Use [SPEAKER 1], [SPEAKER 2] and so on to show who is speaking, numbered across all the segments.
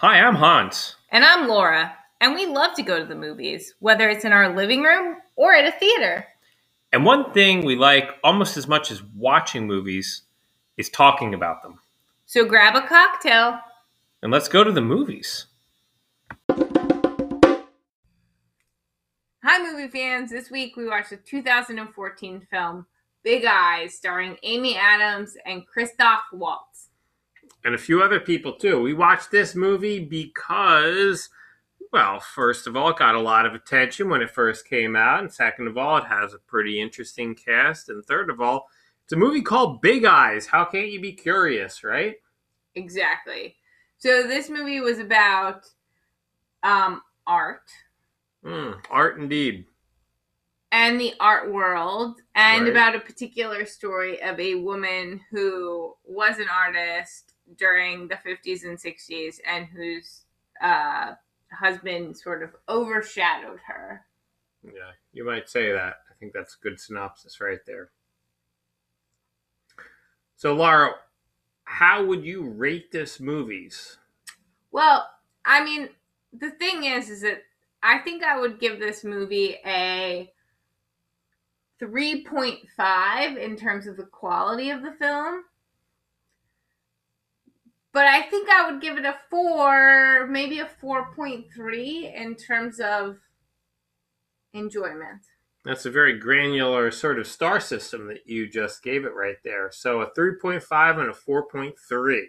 [SPEAKER 1] Hi, I'm Hans.
[SPEAKER 2] And I'm Laura, and we love to go to the movies, whether it's in our living room or at a theater.
[SPEAKER 1] And one thing we like almost as much as watching movies is talking about them.
[SPEAKER 2] So grab a cocktail
[SPEAKER 1] and let's go to the movies.
[SPEAKER 2] Hi, movie fans. This week we watched the 2014 film Big Eyes, starring Amy Adams and Christoph Waltz
[SPEAKER 1] and a few other people too. We watched this movie because, well, first of all, it got a lot of attention when it first came out, and second of all, it has a pretty interesting cast, and third of all, it's a movie called Big Eyes. How can't you be curious, right?
[SPEAKER 2] Exactly. So this movie was about um, art.
[SPEAKER 1] Mm, art indeed.
[SPEAKER 2] And the art world, and right. about a particular story of a woman who was an artist during the 50s and 60s and whose uh, husband sort of overshadowed her.
[SPEAKER 1] Yeah, you might say that. I think that's a good synopsis right there. So, Laura, how would you rate this movies?
[SPEAKER 2] Well, I mean, the thing is, is that I think I would give this movie a 3.5 in terms of the quality of the film but I think I would give it a four, maybe a 4.3 in terms of enjoyment.
[SPEAKER 1] That's a very granular sort of star system that you just gave it right there. So a 3.5 and a 4.3.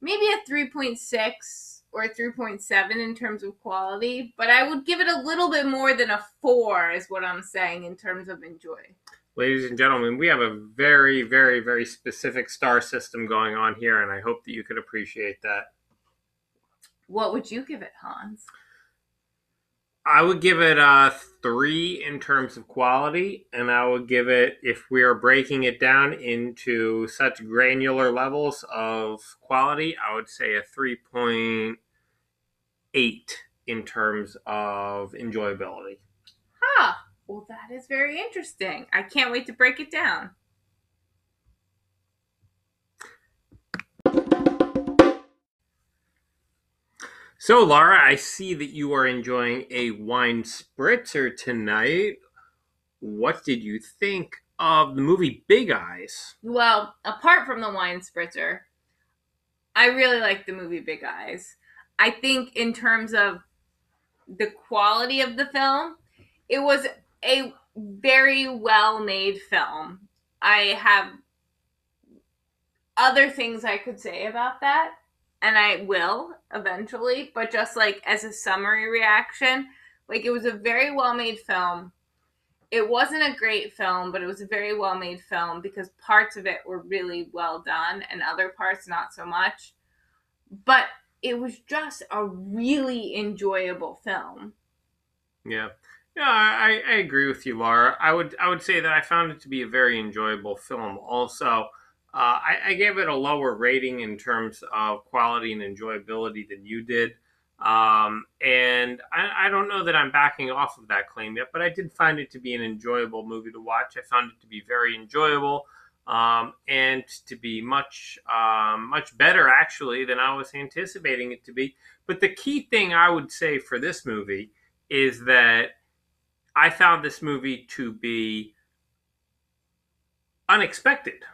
[SPEAKER 2] Maybe a 3.6 or a 3.7 in terms of quality, but I would give it a little bit more than a 4 is what I'm saying in terms of enjoy
[SPEAKER 1] ladies and gentlemen, we have a very, very, very specific star system going on here, and I hope that you could appreciate that.
[SPEAKER 2] What would you give it, Hans?
[SPEAKER 1] I would give it a three in terms of quality, and I would give it, if we are breaking it down into such granular levels of quality, I would say a 3.8 in terms of enjoyability.
[SPEAKER 2] Well, that is very interesting. I can't wait to break it down.
[SPEAKER 1] So, Laura, I see that you are enjoying a wine spritzer tonight. What did you think of the movie Big Eyes?
[SPEAKER 2] Well, apart from the wine spritzer, I really like the movie Big Eyes. I think, in terms of the quality of the film, it was a very well made film. I have other things I could say about that, and I will eventually, but just like as a summary reaction, like it was a very well made film. It wasn't a great film, but it was a very well made film because parts of it were really well done and other parts not so much. But it was just a really enjoyable film.
[SPEAKER 1] Yeah. Yeah, I, I agree with you, Laura. I would I would say that I found it to be a very enjoyable film. Also, uh, I, I, gave it a lower rating in terms of quality and enjoyability than you did. Um, and I, I, don't know that I'm backing off of that claim yet, but I did find it to be an enjoyable movie to watch. I found it to be very enjoyable um, and to be much um, much better actually than I was anticipating it to be. But the key thing I would say for this movie is that I found this movie to be unexpected.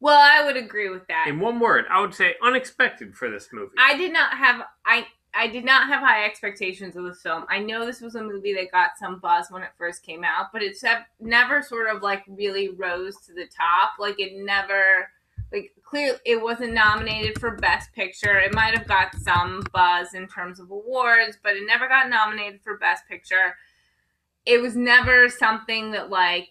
[SPEAKER 2] Well, I would agree with that.
[SPEAKER 1] In one word, I would say unexpected for this movie.
[SPEAKER 2] I did not have I I did not have high expectations of this film. I know this was a movie that got some buzz when it first came out, but it's never sort of like really rose to the top. Like it never like clearly it wasn't nominated for best picture. It might have got some buzz in terms of awards, but it never got nominated for best picture it was never something that like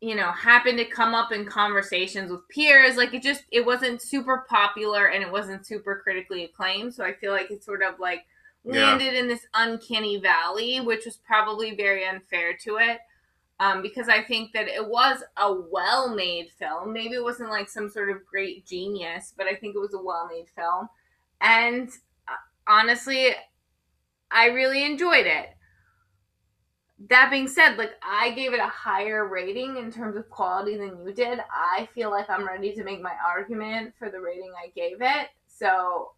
[SPEAKER 2] you know happened to come up in conversations with peers. Like it just it wasn't super popular and it wasn't super critically acclaimed. So i feel like it sort of like landed yeah. in this uncanny valley which was probably very unfair to it. Um, because i think that it was a well-made film. Maybe it wasn't like some sort of great genius but i think it was a well-made film. And uh, honestly i really enjoyed it that being said, like I gave it a higher rating in terms of quality than you did. I feel like I'm ready to make my argument for the rating I gave it. So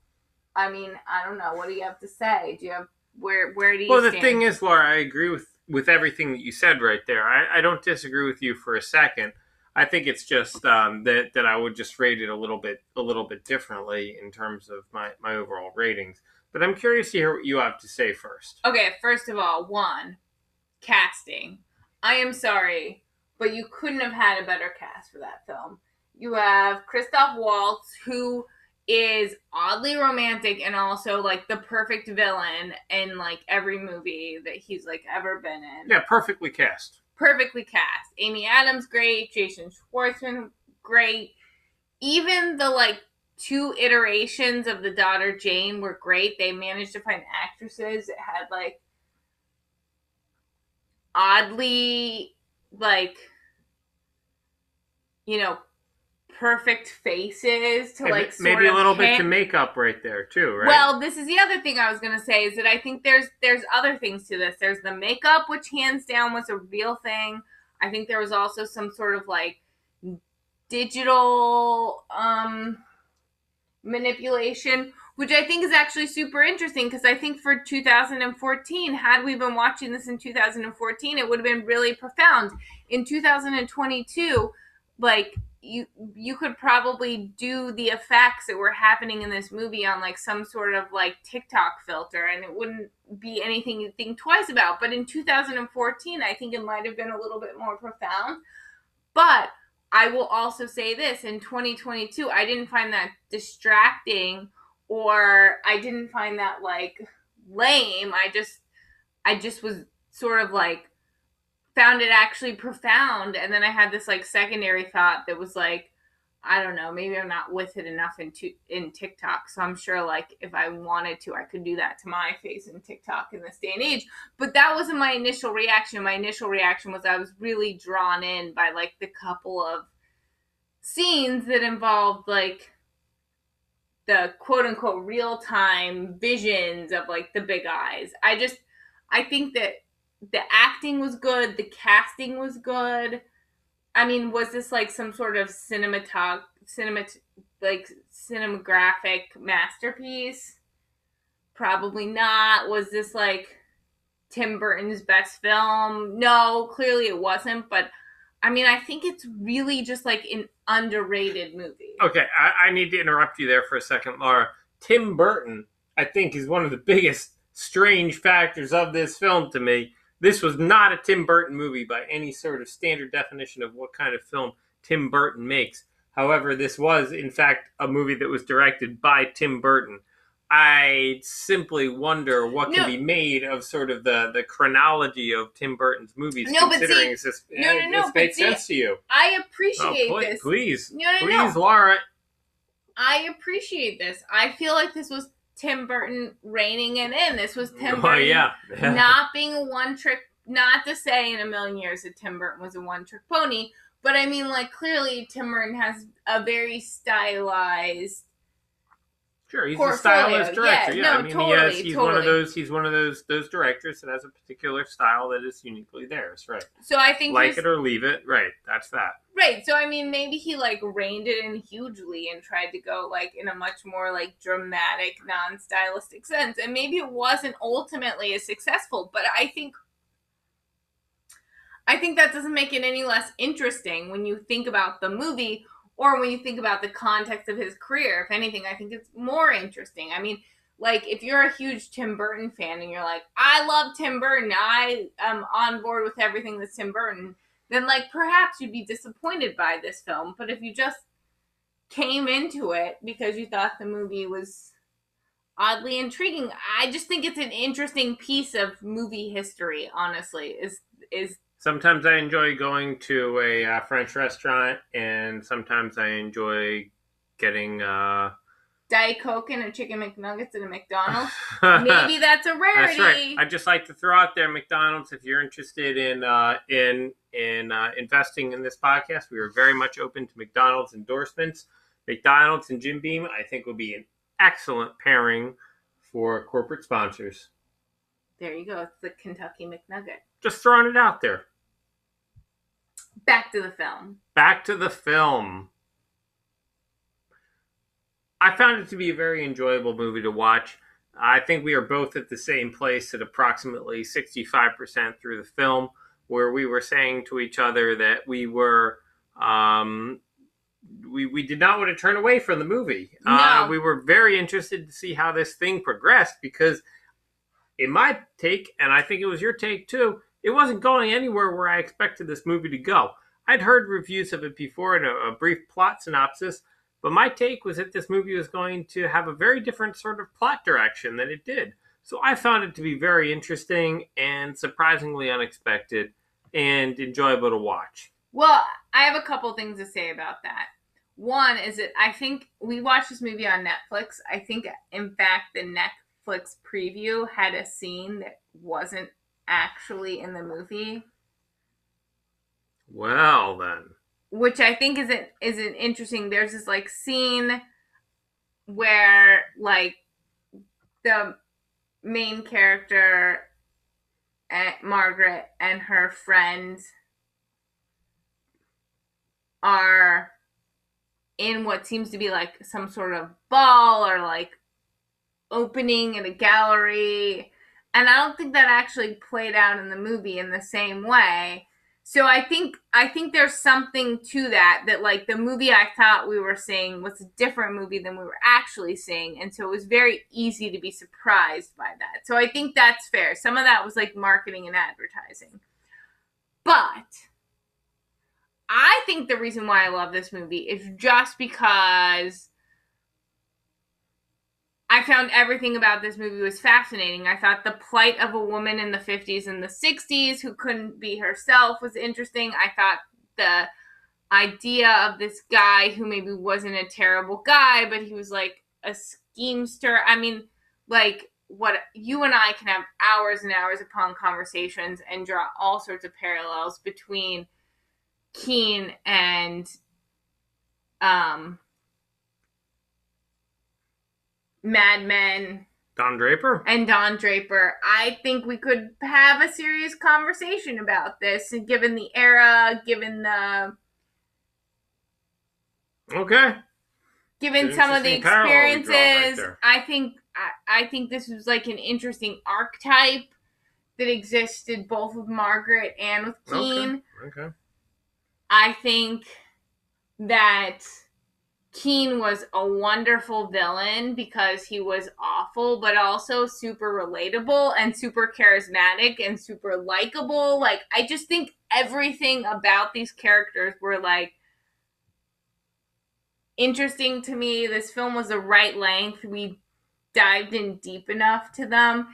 [SPEAKER 2] I mean, I don't know. What do you have to say? Do you have where where do you?
[SPEAKER 1] Well, the
[SPEAKER 2] stand?
[SPEAKER 1] thing is, Laura, I agree with with everything that you said right there. I, I don't disagree with you for a second. I think it's just um, that that I would just rate it a little bit a little bit differently in terms of my my overall ratings. But I'm curious to hear what you have to say first.
[SPEAKER 2] Okay, first of all, one casting. I am sorry, but you couldn't have had a better cast for that film. You have Christoph Waltz, who is oddly romantic and also like the perfect villain in like every movie that he's like ever been in.
[SPEAKER 1] Yeah, perfectly cast.
[SPEAKER 2] Perfectly cast. Amy Adams great, Jason Schwartzman great. Even the like two iterations of the daughter Jane were great. They managed to find actresses that had like oddly like you know perfect faces to like sort
[SPEAKER 1] maybe a little bit to makeup right there too, right?
[SPEAKER 2] well, this is the other thing I was gonna say is that I think there's there's other things to this. There's the makeup, which hands down was a real thing. I think there was also some sort of like digital um manipulation, which I think is actually super interesting because I think for 2014, had we been watching this in 2014, it would have been really profound. In 2022, like you you could probably do the effects that were happening in this movie on like some sort of like TikTok filter and it wouldn't be anything you'd think twice about. But in 2014, I think it might have been a little bit more profound. But I will also say this in 2022, I didn't find that distracting or I didn't find that like lame. I just I just was sort of like found it actually profound and then I had this like secondary thought that was like I don't know, maybe I'm not with it enough in in TikTok. So I'm sure like if I wanted to, I could do that to my face in TikTok in this day and age. But that wasn't my initial reaction. My initial reaction was I was really drawn in by like the couple of scenes that involved like the quote unquote real time visions of like the big eyes. I just I think that the acting was good, the casting was good. I mean, was this like some sort of cinematog cinemat like cinematographic masterpiece? Probably not. Was this like Tim Burton's best film? No, clearly it wasn't, but I mean, I think it's really just like an underrated movie.
[SPEAKER 1] Okay, I, I need to interrupt you there for a second, Laura. Tim Burton, I think, is one of the biggest strange factors of this film to me. This was not a Tim Burton movie by any sort of standard definition of what kind of film Tim Burton makes. However, this was, in fact, a movie that was directed by Tim Burton. I simply wonder what
[SPEAKER 2] No.
[SPEAKER 1] can be made of sort of the, the chronology of Tim Burton's movies,
[SPEAKER 2] No, but
[SPEAKER 1] considering
[SPEAKER 2] see-
[SPEAKER 1] this,
[SPEAKER 2] no, no, eh, no,
[SPEAKER 1] this
[SPEAKER 2] but
[SPEAKER 1] makes
[SPEAKER 2] see-
[SPEAKER 1] sense to you.
[SPEAKER 2] I
[SPEAKER 1] Oh,
[SPEAKER 2] appreciate
[SPEAKER 1] please,
[SPEAKER 2] this.
[SPEAKER 1] please,
[SPEAKER 2] No, no,
[SPEAKER 1] please,
[SPEAKER 2] no.
[SPEAKER 1] Laura.
[SPEAKER 2] I appreciate this. I feel like this was Tim Burton reining it in. This was Tim
[SPEAKER 1] oh
[SPEAKER 2] Burton
[SPEAKER 1] yeah,
[SPEAKER 2] not being a one trick. Not to say in a million years that Tim Burton was a one trick pony, but I mean, like clearly Tim Burton has a very stylized.
[SPEAKER 1] Sure, he's a stylist director.
[SPEAKER 2] Yeah,
[SPEAKER 1] Yeah,
[SPEAKER 2] no,
[SPEAKER 1] I mean, he
[SPEAKER 2] totally,
[SPEAKER 1] has, he's one of those. He's one of those those directors that has a particular style that is uniquely theirs. Right,
[SPEAKER 2] So I think
[SPEAKER 1] like it or leave it. Right, that's that.
[SPEAKER 2] Right. So I mean, maybe he like reined it in hugely and tried to go like in a much more like dramatic, non-stylistic sense, and maybe it wasn't ultimately as successful. But I think, I think that doesn't make it any less interesting when you think about the movie or when you think about the context of his career. If anything, I think it's more interesting. I mean. Like if you're a huge Tim Burton fan and you're like, I love Tim Burton, I am on board with everything that's Tim Burton then like perhaps you'd be disappointed by this film. But if you just came into it because you thought the movie was oddly intriguing, I just think it's an interesting piece of movie history. Honestly, is is
[SPEAKER 1] Sometimes I enjoy going to a uh, French restaurant, and sometimes I enjoy getting. Uh...
[SPEAKER 2] Diet Coke and a chicken McNuggets at a McDonald's. Maybe that's a rarity.
[SPEAKER 1] That's right. I'd just like to throw out there, McDonald's, if you're interested in uh, in in uh, investing in this podcast, we are very much open to McDonald's endorsements. McDonald's and Jim Beam, I think, will be an excellent pairing for corporate sponsors.
[SPEAKER 2] There you go. It's the Kentucky McNugget.
[SPEAKER 1] Just throwing it out there.
[SPEAKER 2] Back to the film.
[SPEAKER 1] Back to the film. I found it to be a very enjoyable movie to watch. I think we are both at the same place at approximately 65% through the film, where we were saying to each other that we were. Um, we, we did not want to turn away from the movie. Uh,
[SPEAKER 2] No.
[SPEAKER 1] we were very interested to see how this thing progressed because, in my take, and I think it was your take too, it wasn't going anywhere where I expected this movie to go. I'd heard reviews of it before and a, a brief plot synopsis, but my take was that this movie was going to have a very different sort of plot direction than it did. So I found it to be very interesting and surprisingly unexpected and enjoyable to watch.
[SPEAKER 2] Well, I have a couple things to say about that. One is that I think we watched this movie on Netflix. I think, in fact, the Netflix preview had a scene that wasn't actually in the movie,
[SPEAKER 1] Well, then.
[SPEAKER 2] which I think is an is an interesting. There's this like scene where like the main character, eh, Margaret, and her friend are in what seems to be like some sort of ball or like opening in a gallery. And I don't think that actually played out in the movie in the same way. So I think I think there's something to that that like the movie I thought we were seeing was a different movie than we were actually seeing and so it was very easy to be surprised by that. So I think that's fair. Some of that was like marketing and advertising. But I think the reason why I love this movie is just because I found everything about this movie was fascinating. I thought the plight of a woman in the 50s and the 60s who couldn't be herself was interesting. I thought the idea of this guy who maybe wasn't a terrible guy, but he was like a schemester. I mean, like what you and I can have hours and hours upon conversations and draw all sorts of parallels between Keane and um Mad Men
[SPEAKER 1] Don Draper?
[SPEAKER 2] and Don Draper. I think we could have a serious conversation about this, and given the era, given the
[SPEAKER 1] Okay.
[SPEAKER 2] given
[SPEAKER 1] an
[SPEAKER 2] some of the
[SPEAKER 1] interesting parallel we draw right
[SPEAKER 2] experiences,
[SPEAKER 1] there.
[SPEAKER 2] I think I, I think this was like an interesting archetype that existed both with Margaret and with Keane.
[SPEAKER 1] Okay. Okay.
[SPEAKER 2] I think that Keane was a wonderful villain because he was awful, but also super relatable and super charismatic and super likable. Like, I just think everything about these characters were like interesting to me. This film was the right length. We dived in deep enough to them.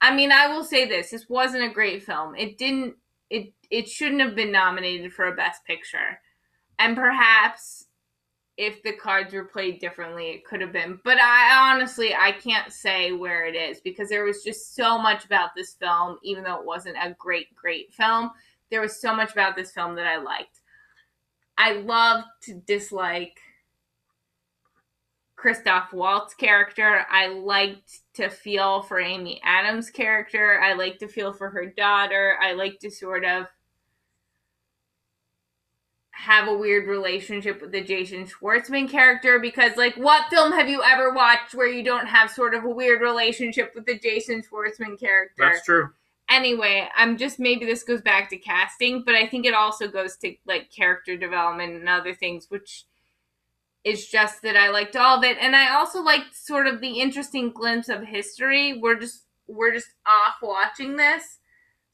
[SPEAKER 2] I mean, I will say this: this wasn't a great film. It didn't. It it shouldn't have been nominated for a Best Picture, and perhaps if the cards were played differently, it could have been. But I honestly, I can't say where it is because there was just so much about this film, even though it wasn't a great, great film. There was so much about this film that I liked. I love to dislike Christoph Waltz character. I liked to feel for Amy Adams' character. I like to feel for her daughter. I like to sort of have a weird relationship with the Jason Schwartzman character because, like, what film have you ever watched where you don't have sort of a weird relationship with the Jason Schwartzman character?
[SPEAKER 1] That's true.
[SPEAKER 2] anyway, I'm just maybe this goes back to casting, but I think it also goes to like character development and other things, which is just that I liked all of it, and I also liked sort of the interesting glimpse of history. We're just we're just off watching this,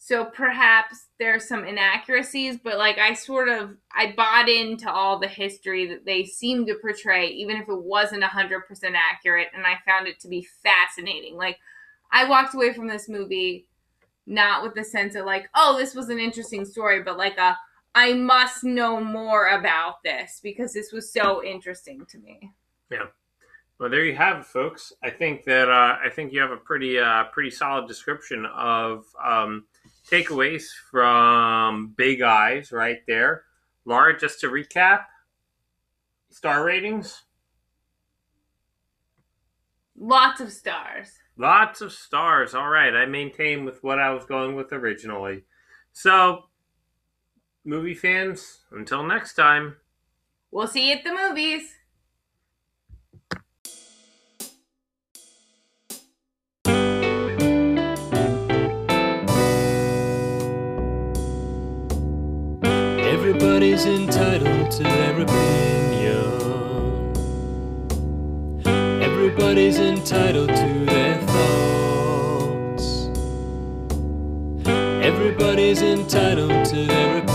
[SPEAKER 2] so perhaps there's some inaccuracies, but like I sort of I bought into all the history that they seemed to portray, even if it wasn't hundred percent accurate, and I found it to be fascinating. Like I walked away from this movie not with the sense of like, oh, this was an interesting story, but like a I must know more about this because this was so interesting to me.
[SPEAKER 1] Yeah well, there you have it, folks. I think that uh, I think you have a pretty uh, pretty solid description of um, takeaways from Big Eyes right there. Laura, just to recap, star ratings,
[SPEAKER 2] Lots of stars.
[SPEAKER 1] lots of stars. All right, I maintain with what I was going with originally. So, movie fans, until next time.
[SPEAKER 2] We'll see you at the movies.
[SPEAKER 3] Everybody's entitled to their opinion. Everybody's entitled to their thoughts. Everybody's entitled to their